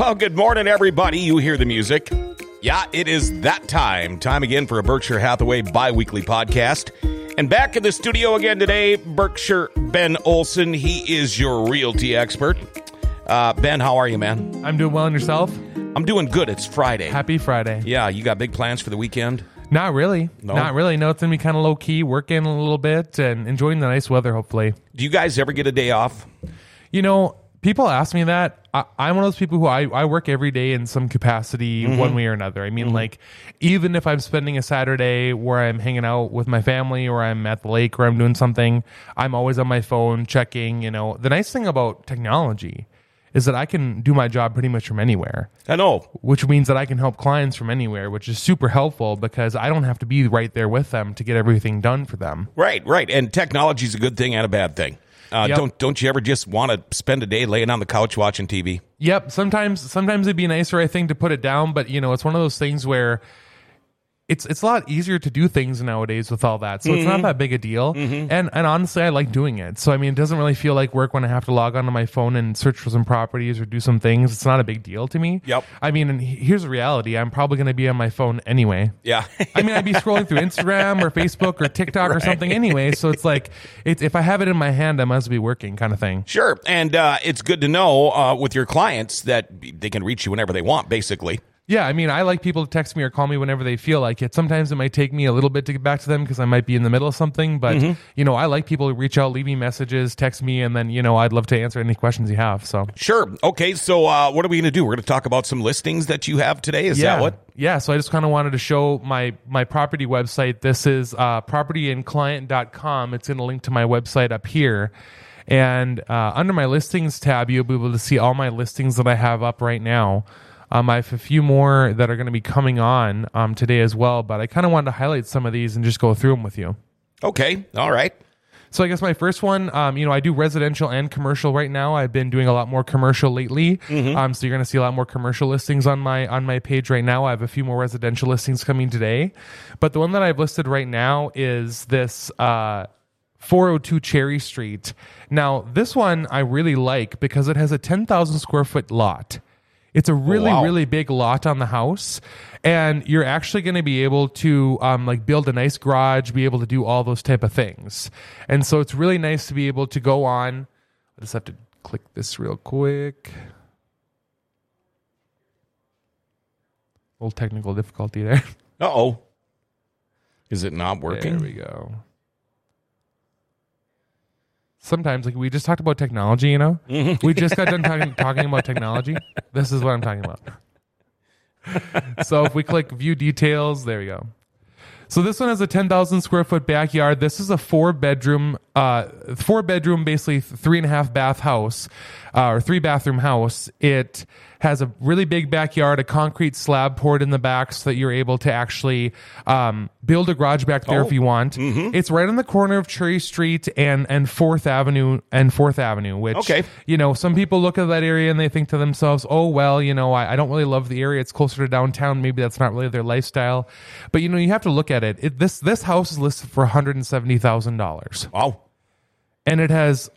Well, good morning, everybody. You hear the music. Yeah, it is that time. Time again for a Berkshire Hathaway bi weekly podcast. And back in the studio again today, Berkshire Ben Olson. He is your realty expert. Uh, ben, how are you, man? I'm doing well and yourself? I'm doing good. It's Friday. Happy Friday. Yeah, you got big plans for the weekend? Not really. No? Not really. No, it's going to be kind of low key, working a little bit and enjoying the nice weather, hopefully. Do you guys ever get a day off? You know, people ask me that. I, I'm one of those people who I, I work every day in some capacity, Mm-hmm. one way or another. I mean, like, even if I'm spending a Saturday where I'm hanging out with my family or I'm at the lake or I'm doing something, I'm always on my phone checking. You know, the nice thing about technology is that I can do my job pretty much from anywhere. I know. which means that I can help clients from anywhere, which is super helpful because I don't have to be right there with them to get everything done for them. Right, right. And technology is a good thing and a bad thing. Uh, Yep. Don't don't you ever just want to spend a day laying on the couch watching TV? Yep, sometimes sometimes it'd be a nicer I think to put it down, but you know, it's one of those things where it's it's a lot easier to do things nowadays with all that. So it's Mm-hmm. not that big a deal. And and honestly I like doing it. So I mean it doesn't really feel like work when I have to log onto my phone and search for some properties or do some things. It's not a big deal to me. Yep. I mean and here's the reality. I'm probably gonna be on my phone anyway. Yeah. I mean, I'd be scrolling through Instagram or Facebook or TikTok or something anyway. So it's like, it's, if I have it in my hand, I must be working, kind of thing. Sure, and uh, it's good to know uh, with your clients that they can reach you whenever they want. Basically, Yeah, I mean, I like people to text me or call me whenever they feel like it. Sometimes it might take me a little bit to get back to them because I might be in the middle of something. But you know, I like people to reach out, leave me messages, text me, and then you know, I'd love to answer any questions you have. So sure. Okay, so uh, what are we going to do? We're going to talk about some listings that you have today. Is yeah, that what? yeah. So I just kind of wanted to show my my property website. This is uh, propertyandclient.com. It's in a link to my website up here. And uh, under my listings tab, you'll be able to see all my listings that I have up right now. Um, I have a few more that are going to be coming on um, today as well, but I kind of wanted to highlight some of these and just go through them with you. Okay, all right. So I guess my first one, um, you know, I do residential and commercial right now. I've been doing a lot more commercial lately, um, so you're going to see a lot more commercial listings on my on my page right now. I have a few more residential listings coming today, but the one that I've listed right now is this uh, 402 Cherry Street. Now, this one I really like because it has a 10,000 square foot lot. It's a really, wow. really big lot on the house, and you're actually going to be able to um, like build a nice garage, be able to do all those type of things. And so it's really nice to be able to go on. I just have to click this real quick. little technical difficulty there. Uh oh. Is it not working? There we go. Sometimes, like we just talked about technology, you know, mm-hmm. we just got done talking talking about technology. This is what I'm talking about. so if we click view details, there we go. So this one has a 10,000 square foot backyard. This is a four bedroom, uh, four bedroom, basically three and a half bath house, uh, or three bathroom house. It has a really big backyard, a concrete slab poured in the back so that you're able to actually, um, build a garage back there Oh. if you want. It's right on the corner of Cherry Street and, and Fourth Avenue and Fourth Avenue, which, Okay. you know, some people look at that area and they think to themselves, oh, well, you know, I, I don't really love the area. It's closer to downtown. Maybe that's not really their lifestyle. But, you know, you have to look at it. it this, this house is listed for $170,000 Wow. And it has,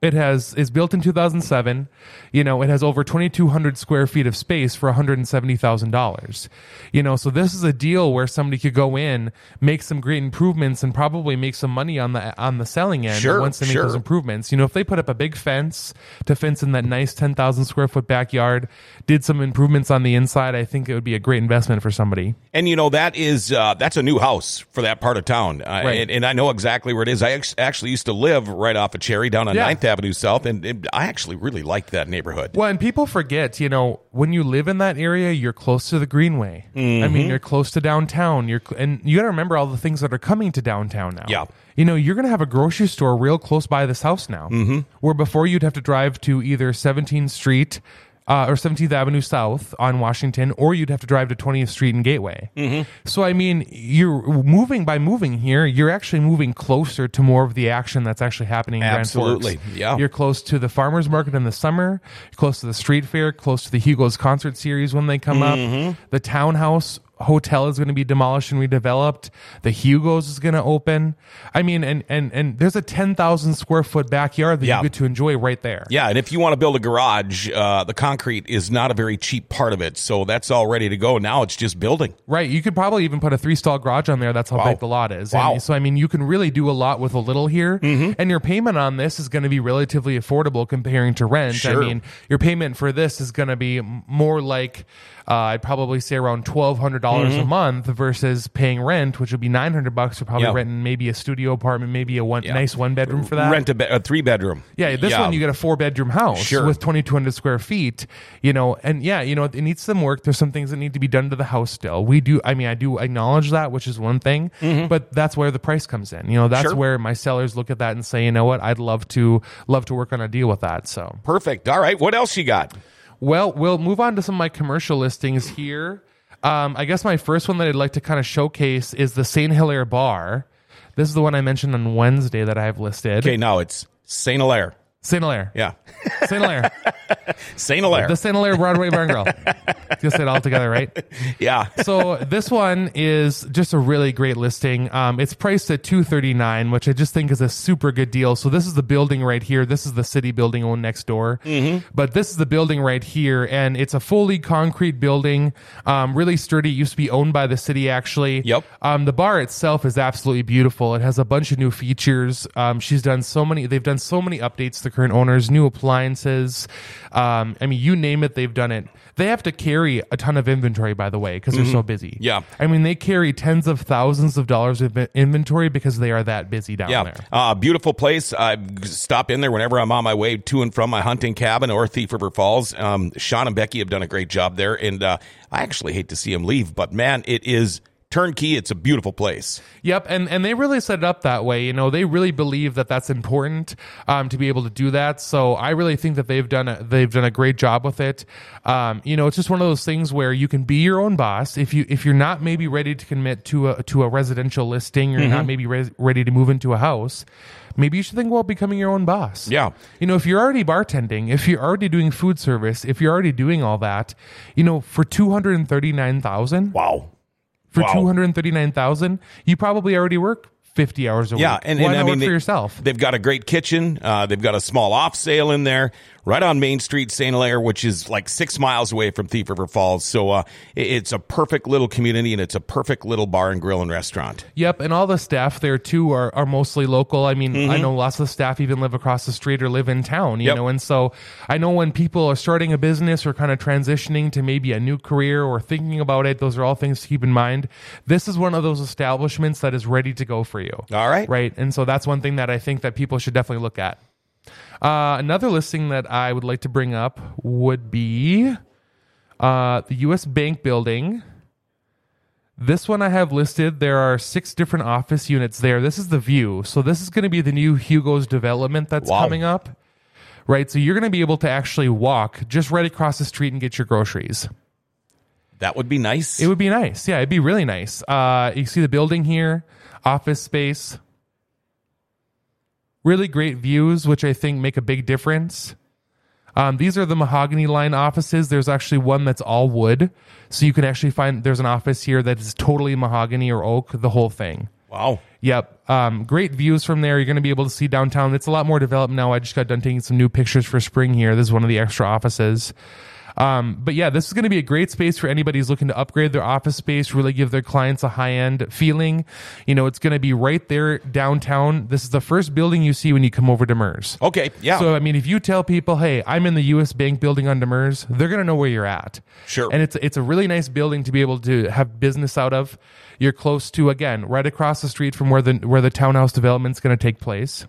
it has, is built in 2007. You know, it has over 2,200 square feet of space for $170,000. You know, so this is a deal where somebody could go in, make some great improvements and probably make some money on the, on the selling end Sure, once they make sure. those improvements. You know, if they put up a big fence to fence in that nice 10,000 square foot backyard, did some improvements on the inside, I think it would be a great investment for somebody. And you know that is uh, that's a new house for that part of town, uh, Right. and, and I know exactly where it is. I ex- actually used to live right off of Cherry down on Yeah. 9th Avenue South, and, and I actually really liked that neighborhood. Well, and people forget, you know, when you live in that area, you're close to the Greenway. I Mm-hmm. mean, you're close to downtown. You're and you got to remember all the things that are coming to downtown now. Yeah. You know, you're going to have a grocery store real close by this house now. Mm-hmm. Where before you'd have to drive to either 17th Street uh, or 17th Avenue South on Washington, or you'd have to drive to 20th Street and Gateway. Mm-hmm. So, I mean, you're moving by moving here, you're actually moving closer to more of the action that's actually happening in Absolutely. Grand Forks. Yeah. You're close to the farmers market in the summer, close to the street fair, close to the Hugo's concert series when they come Mm-hmm. up. The townhouse hotel is going to be demolished and redeveloped. The Hugo's is going to open. I mean, and and and there's a ten thousand square foot backyard that Yeah. you get to enjoy right there. Yeah, and if you want to build a garage, uh, the concrete is not a very cheap part of it. So that's all ready to go. Now it's just building. Right. You could probably even put a three stall garage on there. That's how Wow. big the lot is. Wow. And so, I mean, you can really do a lot with a little here. Mm-hmm. And your payment on this is going to be relatively affordable comparing to rent. Sure. I mean, your payment for this is going to be more like, uh, I'd probably say around $1,200 a month versus paying rent, which would be 900 bucks for probably Mm-hmm. Renting maybe a studio apartment, maybe a one nice one bedroom for that. Rent a, be- a three bedroom. Yeah, this one you get a four bedroom house Sure. with 2,200 square feet, you know, and yeah, you know, it needs some work. There's some things that need to be done to the house still. We do, I mean, I do acknowledge that, which is one thing, but that's where the price comes in. You know, that's Mm-hmm. Sure. where my sellers look at that and say, you know what, I'd love to, love to work on a deal with that. So, Perfect. All right. What else you got? well, we'll move on to some of my commercial listings here. Um, I guess my first one that I'd like to kind of showcase is the St. Hilaire Bar. This is the one I mentioned on Wednesday that I have listed. Okay, now it's Saint Hilaire. St. Hilaire. Yeah, St. Hilaire. Saint Hilaire. The St. Hilaire Broadway Barn Grill. Just say it all together, right? yeah. So this one is just a really great listing. Um, it's priced at two thirty nine, which I just think is a super good deal. So this is the building right here. This is the city building owned next door. Mm-hmm. But this is the building right here, and it's a fully concrete building, um, really sturdy. It used to be owned by the city, actually. Yep. Um, the bar itself is absolutely beautiful. It has a bunch of new features. Um, she's done so many. They've done so many updates. The current owners, new appliances. Um, I mean, you name it, they've done it. They have to carry a ton of inventory, by the way, because they're so busy. Mm-hmm. Yeah. I mean, they carry tens of thousands of dollars of inventory because they are that busy down Yeah, there. uh, beautiful place. I stop in there whenever I'm on my way to and from my hunting cabin or Thief River Falls. Um, Sean and Becky have done a great job there, and uh, I actually hate to see them leave, but man, it is turnkey. It's a beautiful place. Yep, and and they really set it up that way. You know, they really believe that that's important um, to be able to do that. So I really think that they've done a, they've done a great job with it. Um, you know, it's just one of those things where you can be your own boss if you if you're not maybe ready to commit to a to a residential listing, or you're not maybe res- ready to move into a house. Maybe you should think about becoming your own boss. Yeah. You know, if you're already bartending, if you're already doing food service, if you're already doing all that, you know, for two hundred and thirty nine thousand, Wow. For Wow. two hundred and thirty nine thousand, you probably already work fifty hours a Yeah, week. and, Why and not I mean, they, for yourself? They've got a great kitchen. Uh, they've got a small off sale in there, right on Main Street, Saint Hilaire, which is like six miles away from Thief River Falls. So uh, it's a perfect little community, and it's a perfect little bar and grill and restaurant. Yep, and all the staff there too are, are mostly local. I mean, I know lots of the staff even live across the street or live in town, you Yep. know, and so I know when people are starting a business or kind of transitioning to maybe a new career or thinking about it, those are all things to keep in mind. This is one of those establishments that is ready to go for you. All right. Right. And so that's one thing that I think that people should definitely look at. Uh, another listing that I would like to bring up would be uh, the U.S. Bank building. This one I have listed. There are six different office units there. This is the view. So this is going to be the new Hugo's development that's Wow. coming up. Right. So you're going to be able to actually walk just right across the street and get your groceries. That would be nice. It would be nice. Yeah, it'd be really nice. Uh, you see the building here, office space. Really great views, which I think make a big difference. Um, these are the mahogany line offices. There's actually one that's all wood. So you can actually find there's an office here that is totally mahogany or oak, the whole thing. wow. Yep. Um, great views from there. You're going to be able to see downtown. It's a lot more developed now. I just got done taking some new pictures for spring here. This is one of the extra offices. Um, but yeah, this is going to be a great space for anybody who's looking to upgrade their office space, really give their clients a high end feeling. You know, it's going to be right there downtown. This is the first building you see when you come over to Mers. Okay. Yeah. So, I mean, if you tell people, hey, I'm in the US Bank building on Demers, they're going to know where you're at. Sure. And it's, it's a really nice building to be able to have business out of. You're close to, again, right across the street from where the, where the townhouse development's going to take place.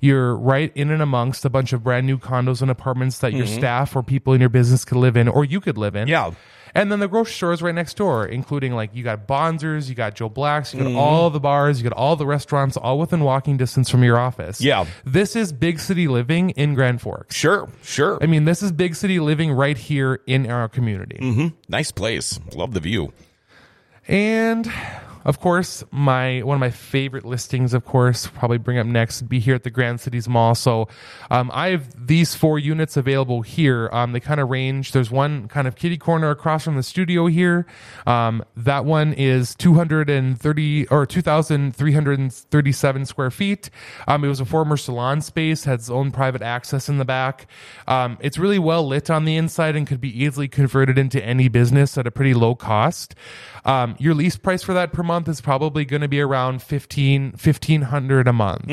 You're right in and amongst a bunch of brand new condos and apartments that your staff or people in your business could live in, or you could live in. Mm-hmm. Yeah. And then the grocery store is right next door, including like you got Bonzers, you got Joe Black's, you got Mm-hmm. all the bars, you got all the restaurants, all within walking distance from your office. Yeah. This is big city living in Grand Forks. Sure. Sure. I mean, this is big city living right here in our community. hmm Nice place. Love the view. And Of course, my one of my favorite listings, of course, probably bring up next, be here at the Grand Cities Mall. So um, I have these four units available here. Um, they kind of range. There's one kind of kitty corner across from the studio here. Um, that one is 230 or 2,337 square feet. Um, it was a former salon space, had its own private access in the back. Um, it's really well lit on the inside and could be easily converted into any business at a pretty low cost. Um, your lease price for that per month is probably going to be around 15, 1500 a month.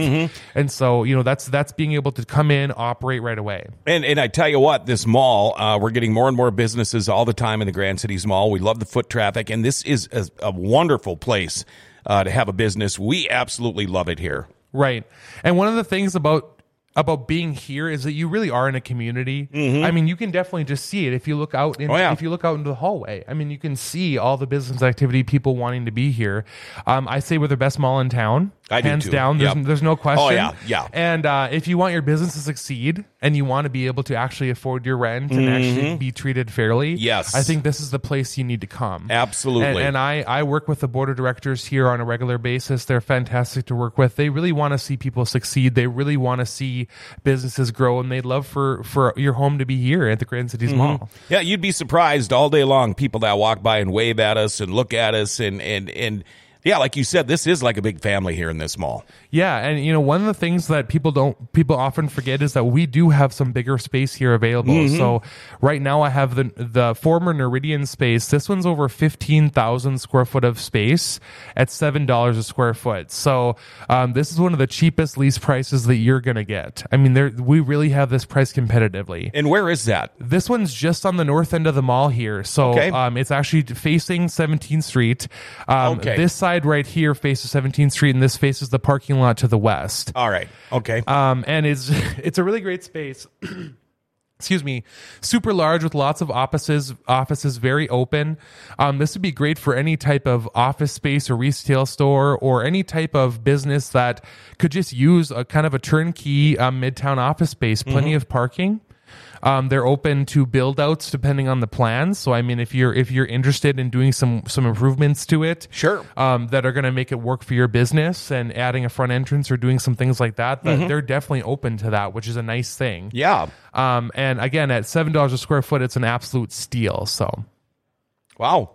And so, you know, that's, that's being able to come in, operate right away. And and I tell you what, this mall, uh, we're getting more and more businesses all the time in the Grand Cities Mall. We love the foot traffic, and this is a, a wonderful place uh, to have a business. We absolutely love it here. Right. And one of the things about about being here is that you really are in a community. I mean, you can definitely just see it if you look out. In, Mm-hmm. Oh, yeah. If you look out into the hallway, I mean, you can see all the business activity, people wanting to be here. Um, I say we're the best mall in town, I do hands too. down. There's, Yep. there's no question. Oh, yeah, yeah. And uh, if you want your business to succeed and you want to be able to actually afford your rent and actually be treated fairly, Mm-hmm. Yes. I think this is the place you need to come. Absolutely. And, and I, I work with the board of directors here on a regular basis. They're fantastic to work with. They really want to see people succeed. They really want to see businesses grow, and they'd love for, for your home to be here at the Grand Cities Mm-hmm. Mall. Yeah, you'd be surprised all day long. People that walk by and wave at us and look at us, and and and yeah, like you said, this is like a big family here in this mall. Yeah, and you know one of the things that people don't people often forget is that we do have some bigger space here available. Mm-hmm. So right now I have the the former Noridian space. This one's over fifteen thousand square foot of space at seven dollars a square foot. So um, this is one of the cheapest lease prices that you're gonna get. I mean, there we really have this price competitively. And where is that? This one's just on the north end of the mall here. So Okay. um, it's actually facing 17th Street. Um, Okay. This side right here faces 17th Street, and this faces the parking lot to the west. All right. Okay. Um, and it's it's a really great space. Excuse me, super large with lots of offices. Offices very open. Um, this would be great for any type of office space or retail store or any type of business that could just use a kind of a turnkey um, midtown office space. Plenty of parking. Um, they're open to build outs depending on the plans. So I mean, if you're if you're interested in doing some some improvements to it, Sure. um, that are going to make it work for your business and adding a front entrance or doing some things like that, that they're definitely open to that, which is a nice thing. yeah. Um, and again, at seven dollars a square foot, it's an absolute steal. So Wow.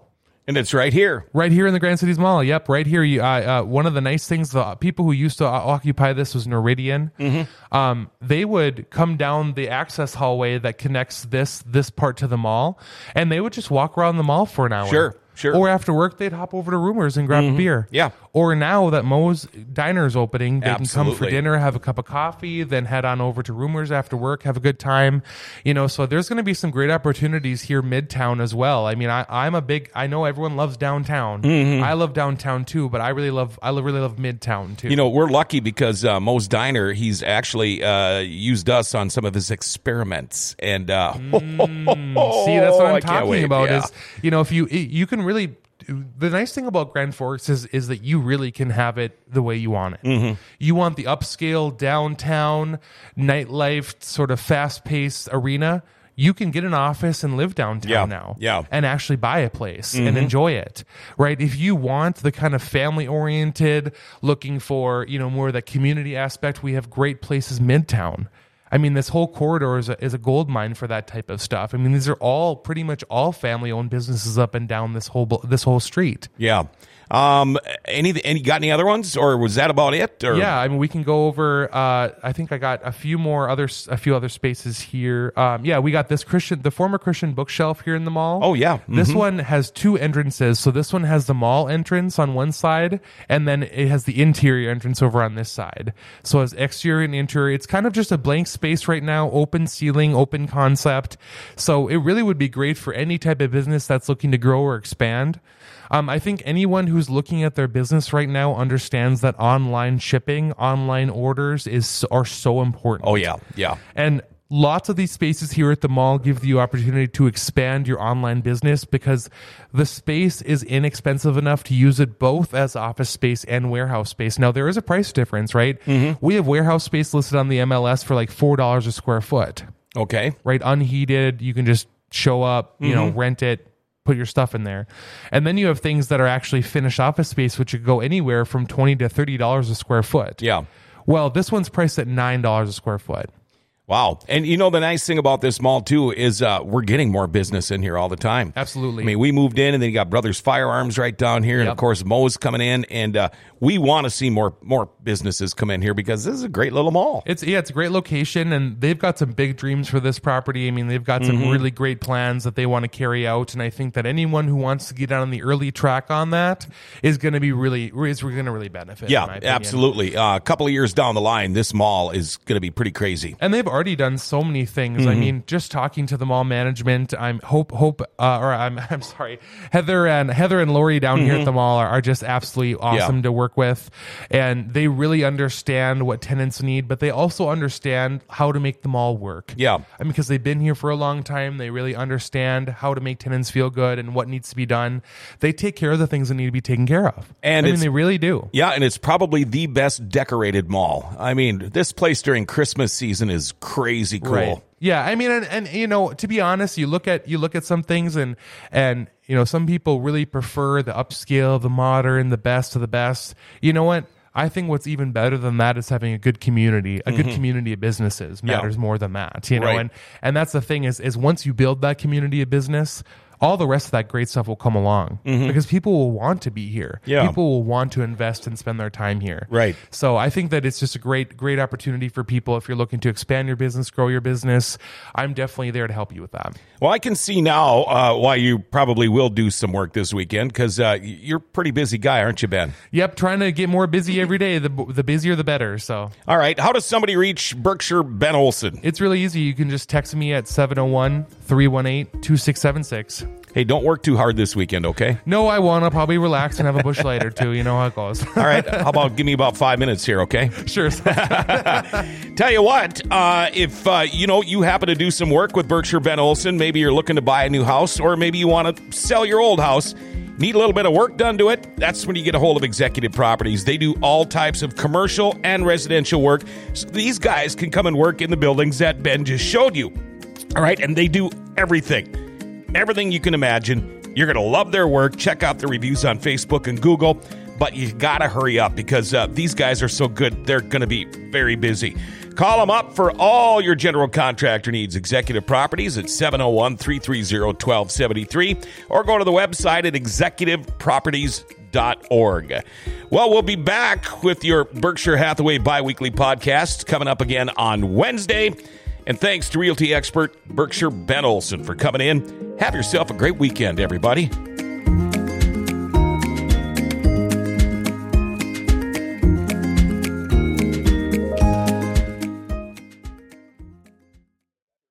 And it's right here. right here in the Grand Cities Mall, yep, right here. You, uh, uh, one of the nice things, the people who used to o- occupy this was Noridian. Mm-hmm. Um, they would come down the access hallway that connects this this part to the mall, and they would just walk around the mall for an hour. Sure, sure. Or after work, they'd hop over to Rumors and grab a beer. Yeah. Or now that Moe's Diner is opening, they can come for Absolutely. dinner, have a cup of coffee, then head on over to Rumors after work, have a good time. You know, so there's going to be some great opportunities here midtown as well. I mean, I, I'm a big. I know everyone loves downtown. Mm-hmm. I love downtown too, but I really love. I really love midtown too. You know, we're lucky because uh, Mo's Diner, he's actually uh, used us on some of his experiments. And uh, See, that's what I I'm can't talking wait. about. Yeah. Is you know, if you you can really. The nice thing about Grand Forks is is that you really can have it the way you want it. Mm-hmm. You want the upscale downtown nightlife sort of fast paced arena. You can get an office and live downtown Yeah, now, yeah. Mm-hmm. and actually buy a place and enjoy it, right? If you want the kind of family oriented, looking for you know more of that community aspect, we have great places midtown. I mean, this whole corridor is a, is a gold mine for that type of stuff. I mean, these are all pretty much all family owned businesses up and down this whole this whole street. yeah. Um, any, any, got any other ones or was that about it? Or? Yeah, I mean, we can go over. Uh, I think I got a few more other a few other spaces here. Um, yeah, we got this Christian, the former Christian bookshelf here in the mall. Oh, yeah. This one has two entrances. So this one has the mall entrance on one side, and then it has the interior entrance over on this side. So as exterior and interior, it's kind of just a blank space right now, open ceiling, open concept. So it really would be great for any type of business that's looking to grow or expand. Um, I think anyone who's looking at their business right now understands that online shipping, online orders is are so important. Oh, yeah. Yeah. And lots of these spaces here at the mall give you opportunity to expand your online business because the space is inexpensive enough to use it both as office space and warehouse space. Now there is a price difference, right? We have warehouse space listed on the MLS for like four dollars a square foot, Okay. right? Unheated, you can just show up, you know, rent it, put your stuff in there. And then you have things that are actually finished office space, which could go anywhere from 20 to $30 a square foot. Yeah. Well, this one's priced at $9 a square foot. Wow. And you know, the nice thing about this mall, too, is uh, we're getting more business in here all the time. Absolutely. I mean, we moved in and then you got Brothers Firearms right down here. And of course, Moe's coming in. And uh, we want to see more more businesses come in here because this is a great little mall. It's yeah, it's a great location, and they've got some big dreams for this property. I mean, they've got some really great plans that they want to carry out, and I think that anyone who wants to get on the early track on that is going to be really is we're going to really benefit. yeah, absolutely. Uh, a couple of years down the line, this mall is going to be pretty crazy. And they've already done so many things. I mean, just talking to the mall management, I'm hope hope uh, or I'm I'm sorry, Heather and Heather and Lori down here at the mall are, are just absolutely awesome to work with, and they really understand what tenants need, but they also understand how to make the mall work. Yeah. I mean, because they've been here for a long time, they really understand how to make tenants feel good and what needs to be done. They take care of the things that need to be taken care of, And I mean, they really do. Yeah, and it's probably the best decorated mall. I mean, this place during Christmas season is crazy cool. Right. Yeah, I mean, and, and you know, to be honest, you look at you look at some things, and and you know, some people really prefer the upscale, the modern, the best of the best. You know what? I think what's even better than that is having a good community. A good community of businesses matters more than that. You know, Mm-hmm. Right. and and that's the thing is is once you build that community of business. All the rest of that great stuff will come along because people will want to be here. Mm-hmm. Yeah. People will want to invest and spend their time here. Right. So I think that it's just a great, great opportunity for people if you're looking to expand your business, grow your business. I'm definitely there to help you with that. Well, I can see now uh, why you probably will do some work this weekend because uh, you're a pretty busy guy, aren't you, Ben? Yep, trying to get more busy every day. The the busier, the better. So All right. How does somebody reach Berkshire Ben Olson? it's really easy. You can just text me at 701 318 2676. Hey, don't work too hard this weekend, okay? No, I won't. I'll probably relax and have a Busch Light or two. You know how it goes. All right. How about give me about five minutes here, okay? sure. Tell you what, uh, if uh, you know you happen to do some work with Berkshire Ben Olson, maybe you're looking to buy a new house, or maybe you want to sell your old house, need a little bit of work done to it. That's when you get a hold of Executive Properties. They do all types of commercial and residential work. So these guys can come and work in the buildings that Ben just showed you. All right, and they do everything. Everything you can imagine. You're going to love their work. Check out the reviews on Facebook and Google. But you got to hurry up because uh, these guys are so good. They're going to be very busy. Call them up for all your general contractor needs. Executive Properties at 701 330 1273 or go to the website at executiveproperties.org. Well, we'll be back with your Berkshire Hathaway bi weekly podcast coming up again on Wednesday. And thanks to realty expert Berkshire Ben Olson for coming in. Have yourself a great weekend, everybody.